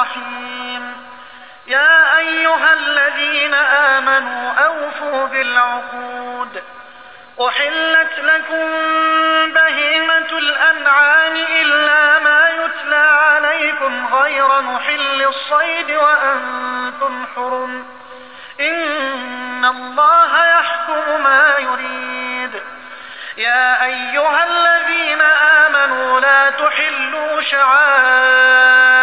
رحيم يا أيها الذين آمنوا أوفوا بالعقود. أحلت لكم بهيمة الأنعام إلا ما يتلى عليكم غير محل الصيد وأنتم حرم. إن الله يحكم ما يريد. يا أيها الذين آمنوا لا تحلوا شعائر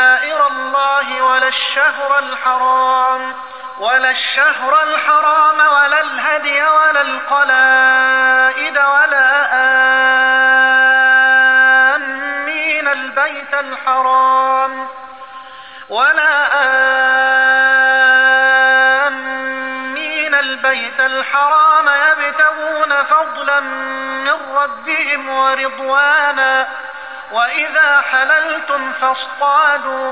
الله ولا الشهر الحرام ولا الشهر الحرام ولا الهدي ولا القلائد ولا آمين البيت الحرام ولا آمين البيت الحرام. يبتغون فضلا من ربهم ورضوانا وإذا حللتم فاصطادوا.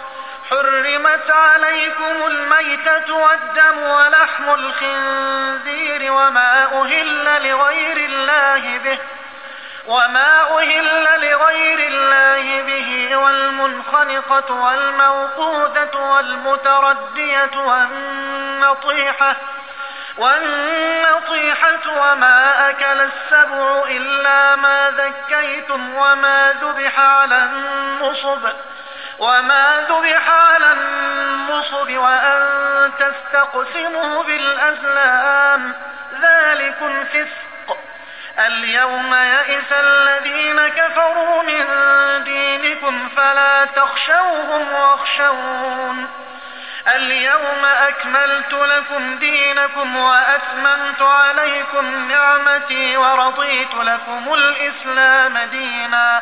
حرمت عليكم الميتة والدم ولحم الخنزير وما أهل لغير الله به وما أهل لغير الله به والمنخنقة والموقودة والمتردية والنطيحة والنطيحة وما أكل السبع إلا ما ذكيتم وما ذبح على النصب وما ذبح على النصب وأن تستقسموا بالأزلام ذلكم فسق اليوم يئس الذين كفروا من دينكم فلا تخشوهم واخشون اليوم أكملت لكم دينكم وأتممت عليكم نعمتي ورضيت لكم الإسلام دينا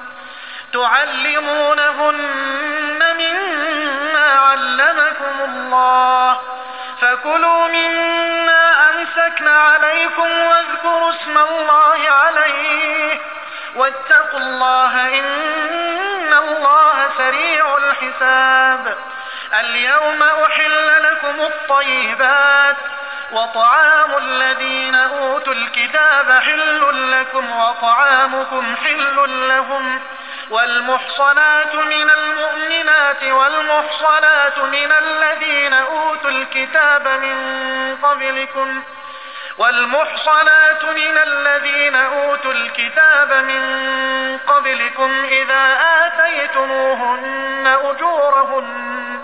تعلمونهن مما علمكم الله. فكلوا مما أمسكن عليكم واذكروا اسم الله عليه. واتقوا الله إن الله سريع الحساب. اليوم أحل لكم الطيبات وطعام الذين أوتوا الكتاب حل لكم وطعامكم حل لهم والمحصنات من المؤمنات والمحصنات من الذين أوتوا الكتاب من قبلكم والمحصنات من الذين أوتوا الكتاب من قبلكم إذا آتيتموهن أجورهن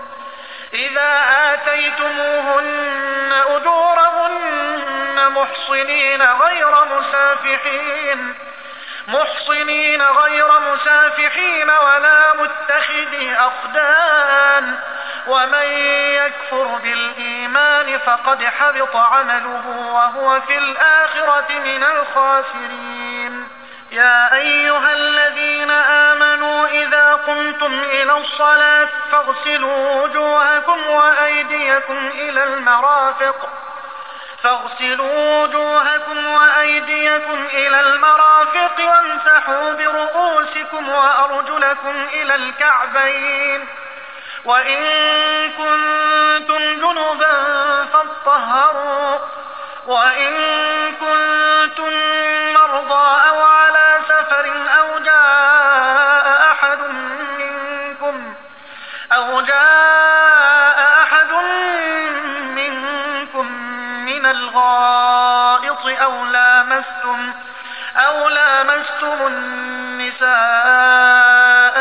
إذا آتيتموهن أجورهن محصنين غير مسافحين محصنين غير مسافحين ولا متخذي أخدان ومن يكفر بالإيمان فقد حبط عمله وهو في الآخرة من الخاسرين. يا أيها الذين آمنوا إذا قمتم إلى الصلاة فاغسلوا وجوهكم وأيديكم إلى المرافق. فاغسلوا وجوهكم وأيديكم إلى المرافق وامسحوا برؤوسكم وأرجلكم إلى الكعبين. وإن كنتم جنبا فاطهروا. وإن كنتم مرضى أو على سفر أو جاء الغائط أو لامستم أو لامستم النساء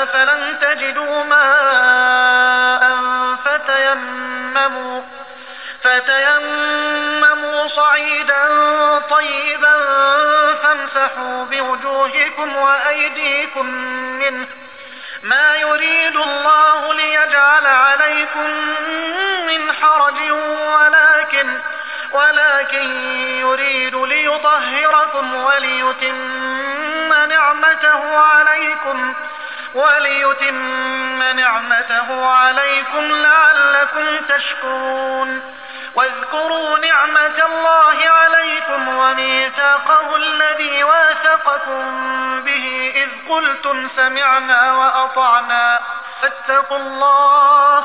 فلم تجدوا ماء فتيمموا فتيمموا صعيدا طيبا فامسحوا بوجوهكم وأيديكم منه ما يريد الله ليجعل عليكم من حرج ولكن ولكن يريد ليطهركم وليتم نعمته عليكم وليتم نعمته عليكم لعلكم تشكرون. واذكروا نعمة الله عليكم وميثاقه الذي واثقكم به إذ قلتم سمعنا وأطعنا فاتقوا الله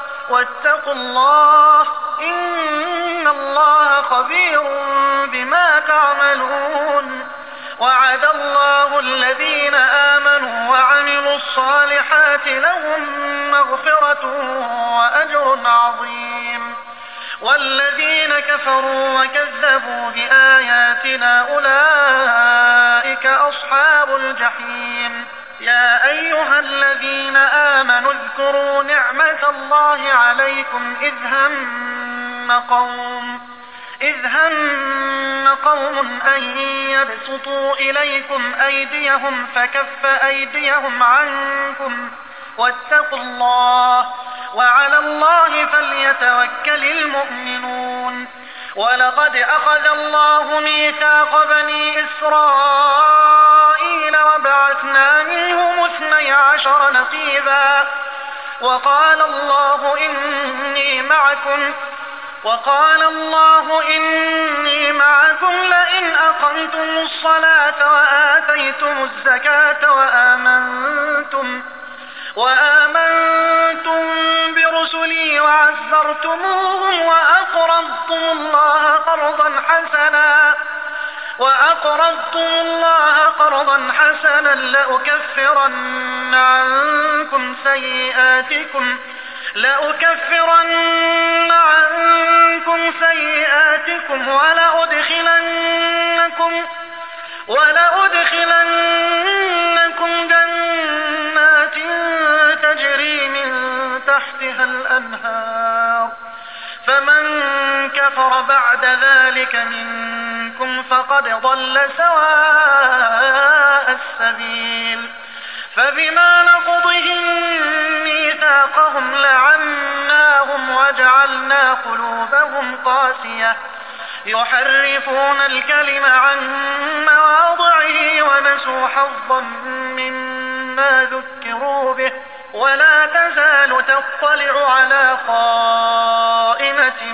واتقوا الله إن الله خبير بما تعملون وعد الله الذين آمنوا وعملوا الصالحات لهم مغفرة وأجر عظيم والذين كفروا وكذبوا بآياتنا أولئك أصحاب الجحيم يا أيها الذين آمنوا اذكروا نعمة الله عليكم إذ هم قوم إذ هم قوم أن يبسطوا إليكم أيديهم فكف أيديهم عنكم واتقوا الله وعلى الله فليتوكل المؤمنون. ولقد أخذ الله ميثاق بني إسرائيل وبعثنا منهم اثني عشر نقيبا وقال الله إني معكم وقال الله إني معكم لئن أقمتم الصلاة وآتيتم الزكاة وآمنتم وآمنتم برسلي وعزرتموهم وأقرضتم الله قرضا حسنا وأقرضتم الله قرضا حسنا لأكفرن عنكم سيئاتكم لأكفرن عنكم سيئاتكم ولأدخلنكم ولأدخلنكم جنات تجري من تحتها الأنهار فمن كفر بعد ذلك منكم فقد ضل سواء السبيل. فبما نقضهم ميثاقهم لعناهم وجعلنا قلوبهم قاسية. يحرفون الكلم عن مواضعه ونسوا حظا مما ذكروا به. ولا تزال تطلع على خائنة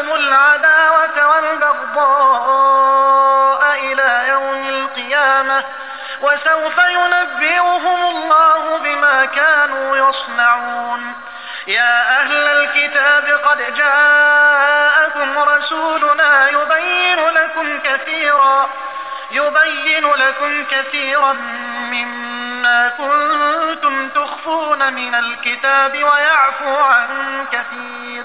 بينهم العداوة والبغضاء إلى يوم القيامة وسوف ينبئهم الله بما كانوا يصنعون. يا أهل الكتاب قد جاءكم رسولنا يبين لكم كثيرا يبين لكم كثيرا مما كنتم تخفون من الكتاب ويعفو عن كثير.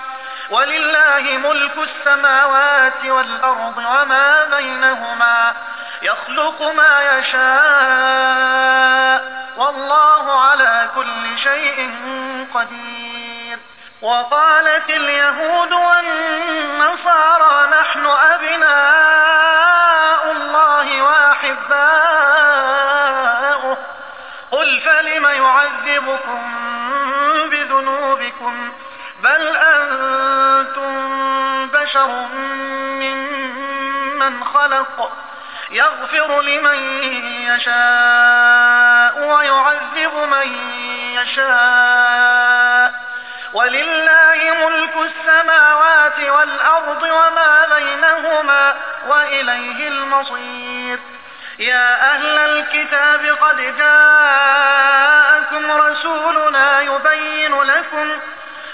ولله ملك السماوات والأرض وما بينهما يخلق ما يشاء والله على كل شيء قدير وقالت اليهود والنصارى نحن أبناء الله وأحباؤه قل فلم يعذبكم بذنوبكم بل أنتم بشر ممن خلق يغفر لمن يشاء ويعذب من يشاء. ولله ملك السماوات والأرض وما بينهما وإليه المصير. يا أهل الكتاب قد جاءكم رسولنا يبين لكم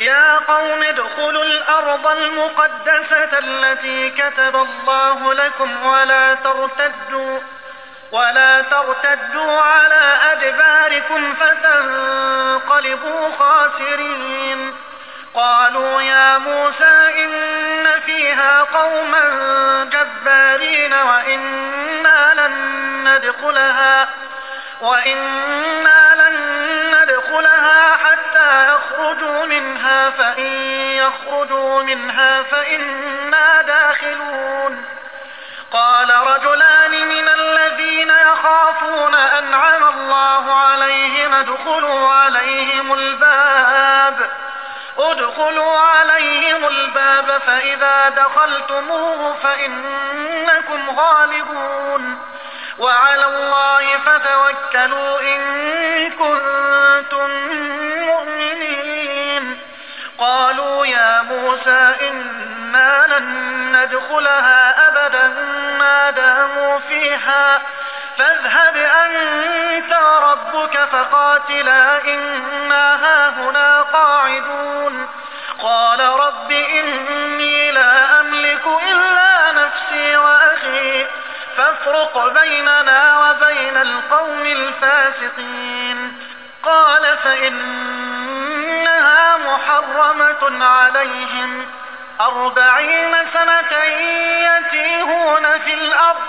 يا قوم ادخلوا الأرض المقدسة التي كتب الله لكم ولا ترتدوا ولا ترتدوا على أدباركم فتنقلبوا خاسرين. قالوا يا موسى إن فيها قوما جبارين وإنا لن ندخلها وإنا لن ندخلها حتى يخرجوا منها فإن يخرجوا منها فإنا داخلون. قال رجلان من الذين يخافون أنعم الله عليهم ادخلوا عليهم الباب. ادخلوا عليهم الباب فإذا دخلتموه فإنكم غالبون. وعلى الله فتوكلوا إن كنتم مؤمنين. قالوا يا موسى إنا لن ندخلها أبدا ما داموا فيها. فاذهب أنت وربك فقاتلا إنا هاهنا قاعدون. قال رب إني لا أملك إلا نفسي وأخي. فافرق بيننا وبين القوم الفاسقين. قال فإنها محرمة عليهم. أربعين سنة يتيهون في الأرض.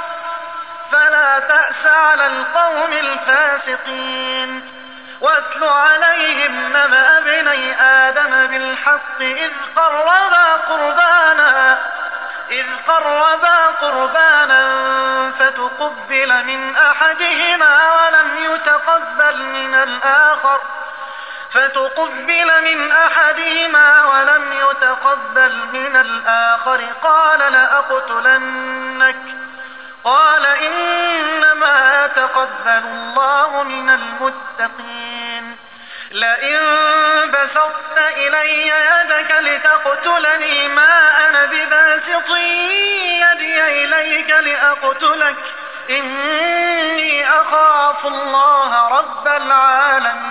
فلا تأس على القوم الفاسقين. واتل عليهم نبأ ابني آدم بالحق إذ قربا قربانا إذ قربا قربانا فتقبل من أحدهما ولم يتقبل من الآخر. فتقبل من أحدهما ولم يتقبل من الآخر. قال لأقتلنك. قال إنما يتقبل الله من المتقين. لئن بسطت إلي يدك لتقتلني ما أنا بباسط يدي إليك لأقتلك. إني أخاف الله رب العالمين.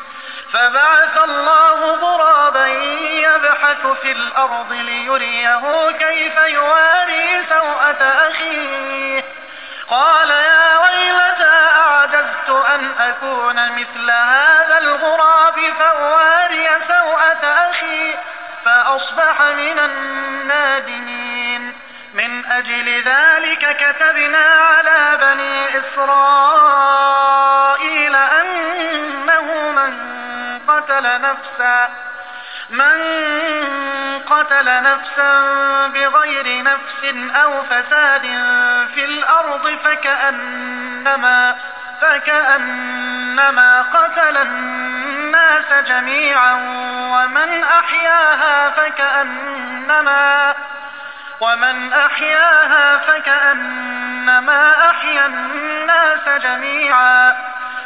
فبعث الله غرابا يبحث في الأرض ليريه كيف يواري سوءة أخيه. قال يا ويلتى أعجزت أن أكون مثل هذا الغراب فأواري سوءة أخي فأصبح من النادمين. من أجل ذلك كتبنا على بني إسرائيل من قتل نفسا من قتل نفسا بغير نفس أو فساد في الأرض فكأنما فكأنما قتل الناس جميعا ومن أحياها فكأنما ومن أحياها فكأنما أحيا الناس جميعا.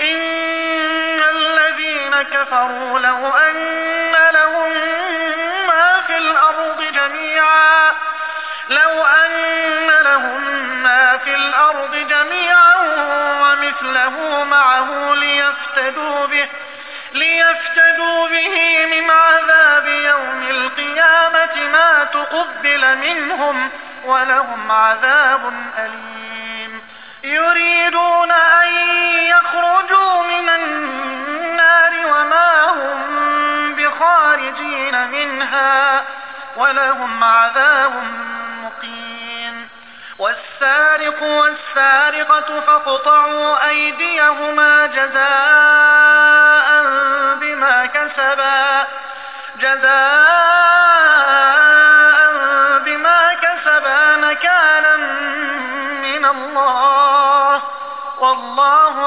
إن الذين كفروا لو أن لهم ما في الأرض جميعا لو أن لهم ما في الأرض جميعا ومثله معه ليفتدوا به ليفتدوا به من عذاب يوم القيامة ما تقبل منهم ولهم عذاب أليم. يريدون أن يخرجوا من النار وما هم بخارجين منها ولهم عذاب مقيم. والسارق والسارقة فاقطعوا أيديهما جزاء بما كسبا جزاء بما كسبا نكالا من الله. والله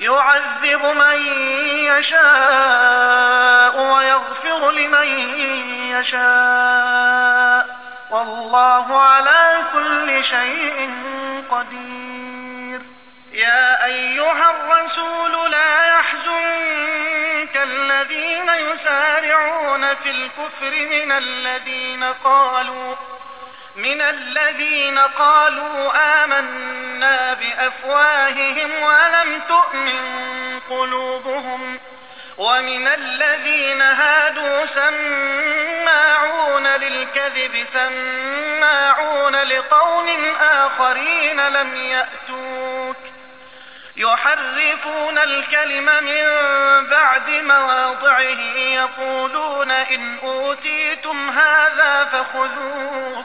يعذب من يشاء ويغفر لمن يشاء. والله على كل شيء قدير. يا أيها الرسول لا يحزنك الذين يسارعون في الكفر من الذين قالوا من الذين قالوا آمنا بأفواههم ولم تؤمن قلوبهم ومن الذين هادوا سماعون للكذب سماعون لقوم آخرين لم يأتوك يحرفون الكلم من بعد مواضعه يقولون إن أوتيتم هذا فخذوه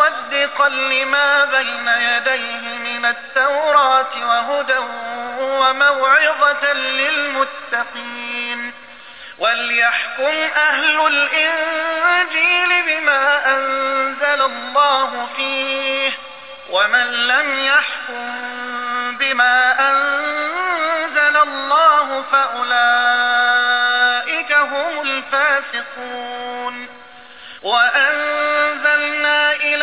ومصدقا لما بين يديه من التوراة وهدى وموعظة للمتقين. وليحكم أهل الإنجيل بما أنزل الله فيه ومن لم يحكم بما أنزل الله فأولئك هم الفاسقون. وأنزلنا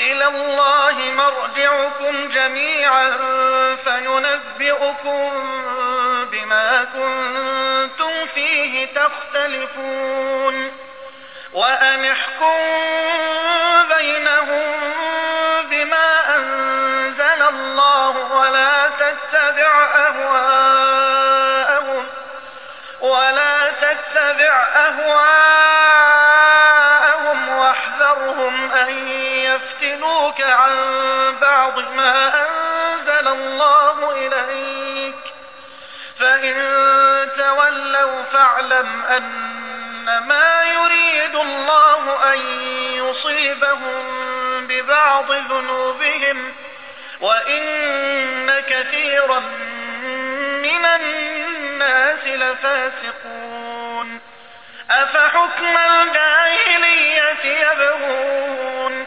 إلى الله مرجعكم جميعا فينبئكم بما كنتم فيه تختلفون. وأن احكم بينهم بما أنزل الله ولا تتبع أنزل الله إليك. فإن تولوا فاعلم أنما يريد الله أن يصيبهم ببعض ذنوبهم وإن كثيرا من الناس لفاسقون. أفحكم الجاهلية يبغون؟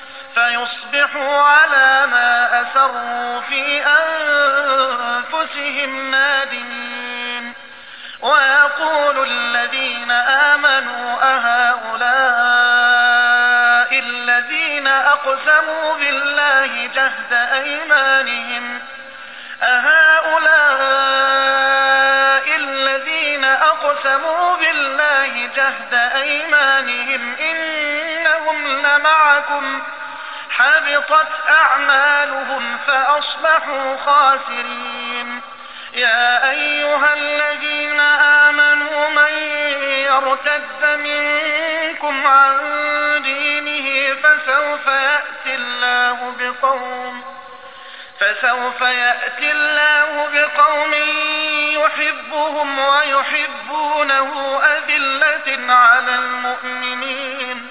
فيصبحوا على ما أسروا في أنفسهم نادمين. ويقول الذين آمنوا أهؤلاء الذين أقسموا بالله جهد أيمانهم؟ أهؤلاء الذين أقسموا بالله جهد أيمانهم إنهم لمعكم. حبطت أعمالهم فأصبحوا خاسرين. يا أيها الذين آمنوا من يرتد منكم عن دينه فسوف يأتي الله بقوم فسوف يأتي الله بقوم يحبهم ويحبونه أذلة على المؤمنين.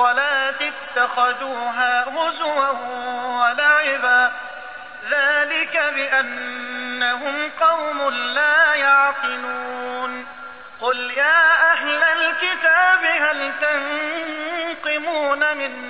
الصلاة اتخذوها هزوا ولعبا. ذلك بأنهم قوم لا يعقلون. قل يا أهل الكتاب هل تنقمون منا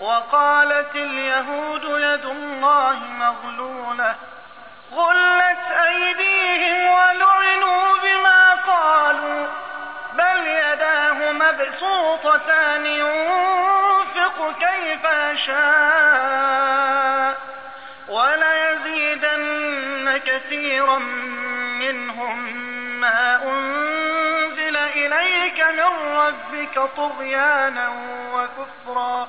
وقالت اليهود يد الله مغلولة. غلت أيديهم ولعنوا بما قالوا. بل يداه مبسوطتان ينفق كيف يشاء وليزيدن كثيرا منهم ما أنزل إليك من ربك طغيانا وكفرا.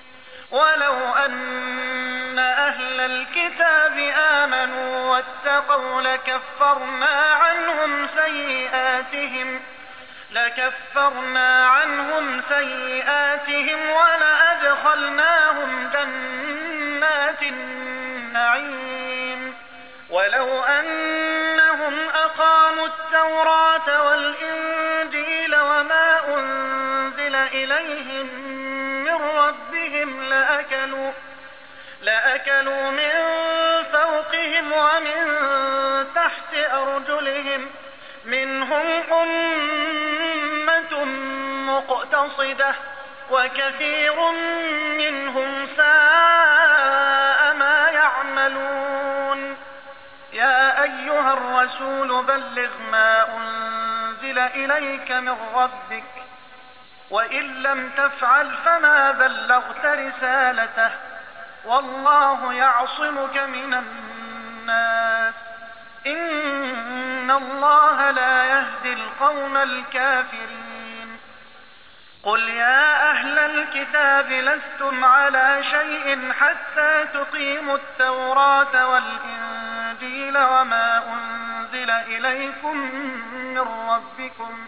ولو أن أهل الكتاب آمنوا واتقوا لكفرنا عنهم سيئاتهم لكفرنا عنهم سيئاتهم ولأدخلناهم جنات النعيم ولو أنهم أقاموا التوراة والإنجيل وما أنزل إليهم ربهم لأكلوا لأكلوا من فوقهم ومن تحت أرجلهم. منهم أمة مقتصدة وكثير منهم ساء ما يعملون. يا أيها الرسول بلغ ما أنزل إليك من ربك وإن لم تفعل فما بلغت رسالته والله يعصمك من الناس. إن الله لا يهدي القوم الكافرين. قل يا أهل الكتاب لستم على شيء حتى تقيموا التوراة والإنجيل وما أنزل إليكم من ربكم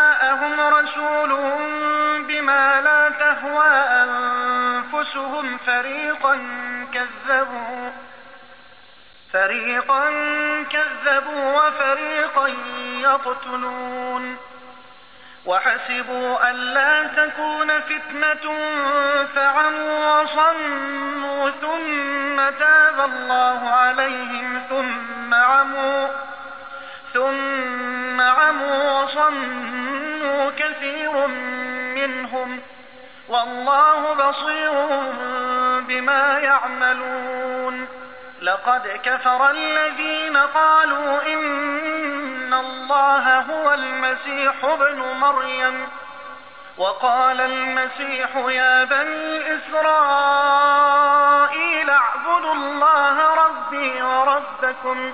جاءهم رسول بما لا تهوى أنفسهم فريقا كذبوا فريقا كذبوا وفريقا يقتلون. وحسبوا ألا تكون فتنة فعموا وصموا ثم تاب الله عليهم ثم عموا ثم عموا وصموا كثير منهم والله بصير بما يعملون. لقد كفر الذين قالوا إن الله هو المسيح ابن مريم وقال المسيح يا بني إسرائيل اعبدوا الله ربي وربكم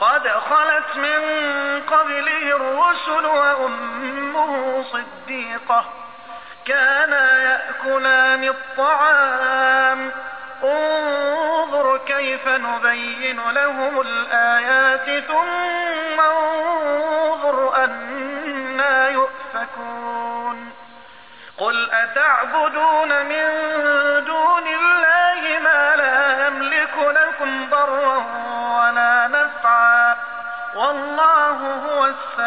قد خلت من قبله الرسل وأمه صديقة. كانا يأكلان الطعام. انظر كيف نبين لهم الآيات ثم انظر أنا يؤفكون. قل أتعبدون من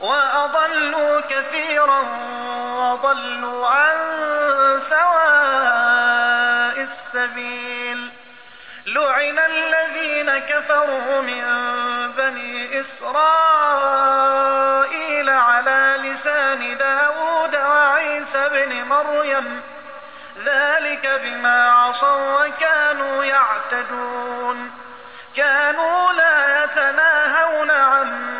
وأضلوا كثيرا وضلوا عن سواء السبيل. لعن الذين كفروا من بني إسرائيل على لسان داود وعيسى بن مريم. ذلك بما عصوا وكانوا يعتدون. كانوا لا يتناهون عن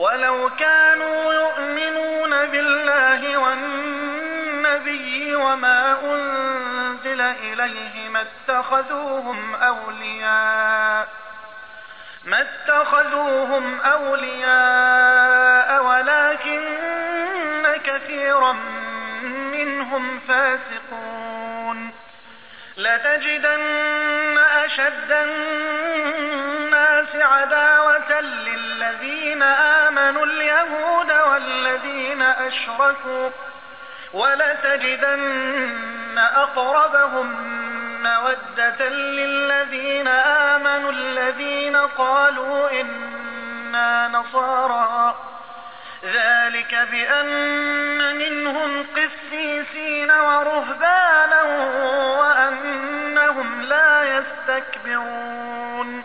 ولو كانوا يؤمنون بالله والنبي وما أنزل إليه ما اتخذوهم أولياء ما اتخذوهم أولياء ولكن كثيرا منهم فاسقون. لتجدن أشد الناس عداوة للذين آمنوا اليهود والذين أشركوا ولتجدن أقربهم مودة للذين آمنوا الذين قالوا إنا نصارى. ذلك بأن منهم قسيسين ورهبانا وأنهم لا يستكبرون.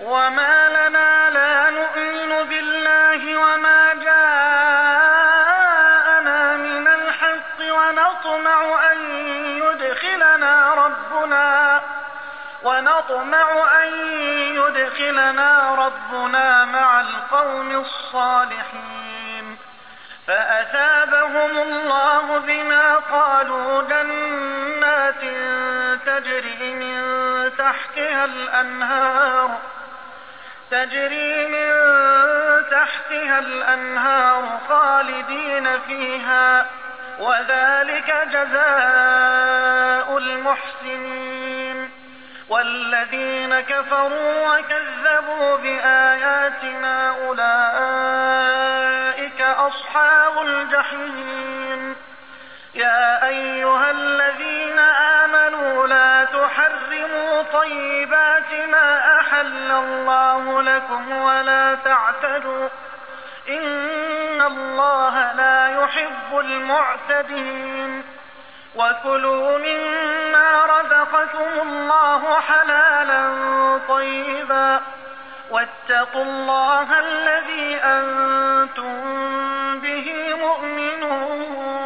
وما لنا لا نؤمن بالله وما جاءنا من الحق ونطمع أن يدخلنا ربنا ونطمع أن يدخلنا ربنا مع القوم الصالحين فأثابهم الله بما قالوا جنات تجري من تحتها الأنهار تجري من تحتها الأنهار خالدين فيها وذلك جزاء المحسنين. والذين كفروا وكذبوا بآياتنا أولئك أصحاب الجحيم. يا أيها الذين آمنوا طيبات ما أحل الله لكم ولا تعتدوا إن الله لا يحب المعتدين وكلوا مما رزقكم الله حلالا طيبا واتقوا الله الذي أنتم به مؤمنون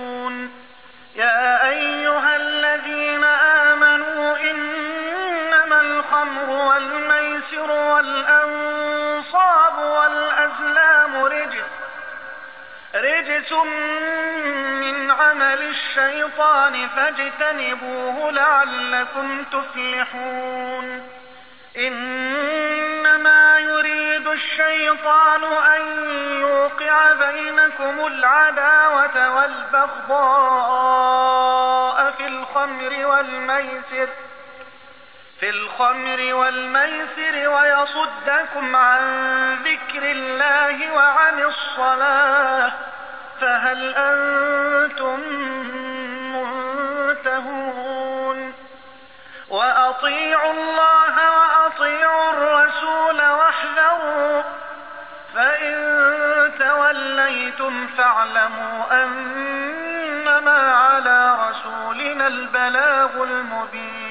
رجس من عمل الشيطان فاجتنبوه لعلكم تفلحون. إنما يريد الشيطان أن يوقع بينكم العداوة والبغضاء في الخمر والميسر في الخمر والميسر ويصدكم عن ذكر الله وعن الصلاة. فهل أنتم منتهون؟ وأطيعوا الله وأطيعوا الرسول واحذروا فإن توليتم فاعلموا أنما على رسولنا البلاغ المبين.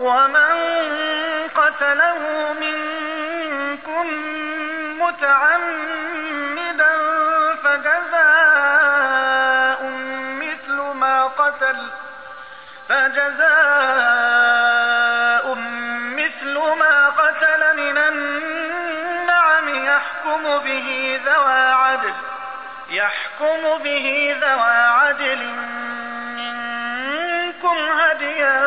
ومن قتله منكم متعمدا فجزاء مثل ما قتل فجزاء مثل ما قتل من النعم يحكم به ذوى عدل يحكم به ذوى عدل منكم هديا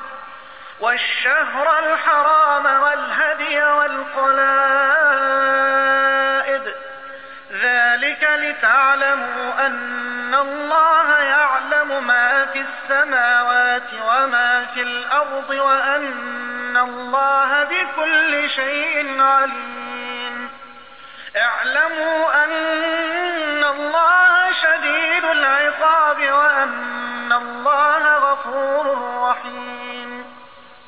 والشهر الحرام والهدي والقلائد. ذلك لتعلموا أن الله يعلم ما في السماوات وما في الأرض وأن الله بكل شيء عليم. اعلموا أن الله شديد العقاب وأن الله غفور رحيم.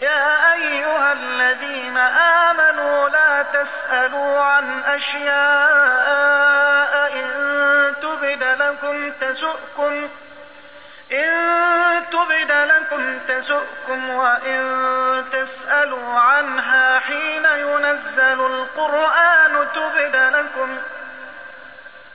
يا أيها الذين آمنوا لا تسألوا عن أشياء إن تبد لكم تسؤكم إن تبد لكم تسؤكم وإن تسألوا عنها حين ينزل القرآن تبد لكم.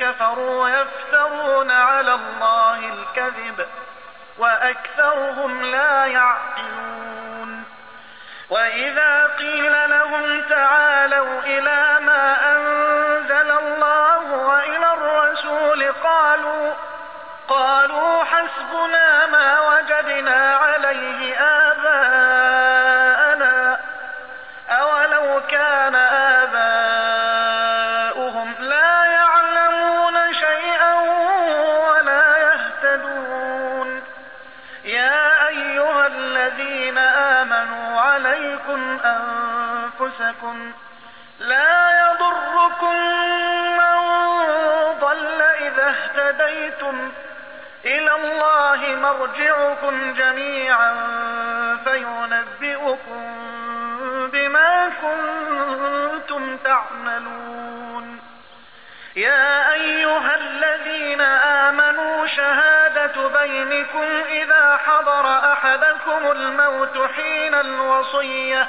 كفروا يفترون على الله الكذب وأكثرهم لا يعقلون. وإذا قيل لهم تعالوا إلى أنفسكم لا يضركم من ضل إذا اهتديتم إلى الله مرجعكم جميعا فينبئكم بما كنتم تعملون يا أيها الذين آمنوا شهادة بينكم إذا حضر أحدكم الموت حين الوصية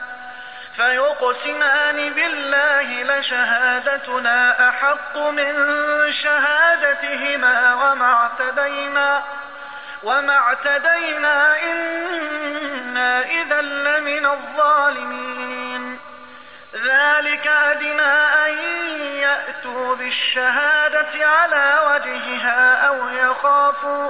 فيقسمان بالله لشهادتنا أحق من شهادتهما وما اعتدينا وما اعتدينا إنا إذا لمن الظالمين. ذلك أدنى أن يأتوا بالشهادة على وجهها أو يخافوا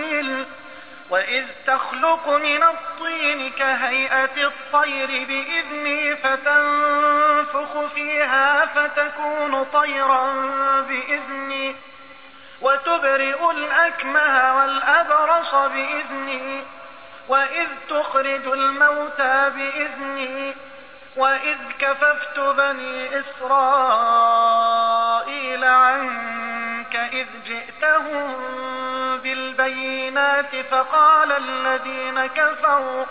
وإذ تخلق من الطين كهيئة الطير بإذني فتنفخ فيها فتكون طيرا بإذني وتبرئ الأكمه والأبرص بإذني وإذ تخرج الموتى بإذني وإذ كففت بني إسرائيل عنك إذ جئتهم بالبينات فقال الذين كفروا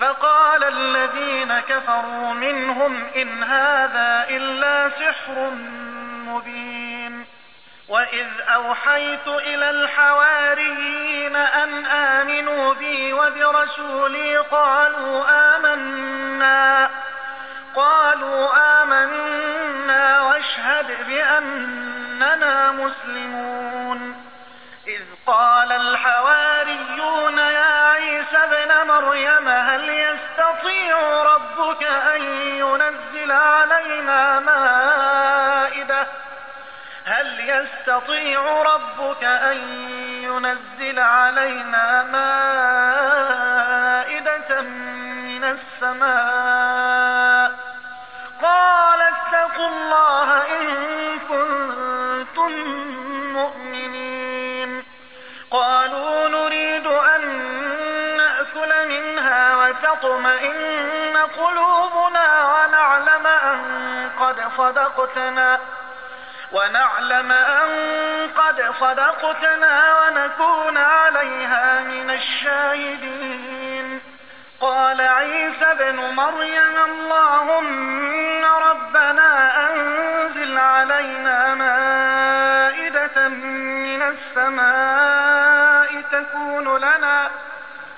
فقال الذين كفروا منهم إن هذا إلا سحر مبين وإذ أوحيت إلى الحواريين أن آمنوا بي وبرسولي قالوا آمنا قالوا آمنا واشهد بأننا مسلمون إذ قال الحواريون يا عيسى ابن مريم هل يستطيع ربك أن ينزل علينا مائدة؟ هل يستطيع ربك أن ينزل علينا مائدة؟ قلوبنا ونعلم أن قد صدقتنا. ونعلم أن قد صدقتنا ونكون عليها من الشاهدين. قال عيسى بن مريم اللهم ربنا أنزل علينا مائدة من السماء تكون لنا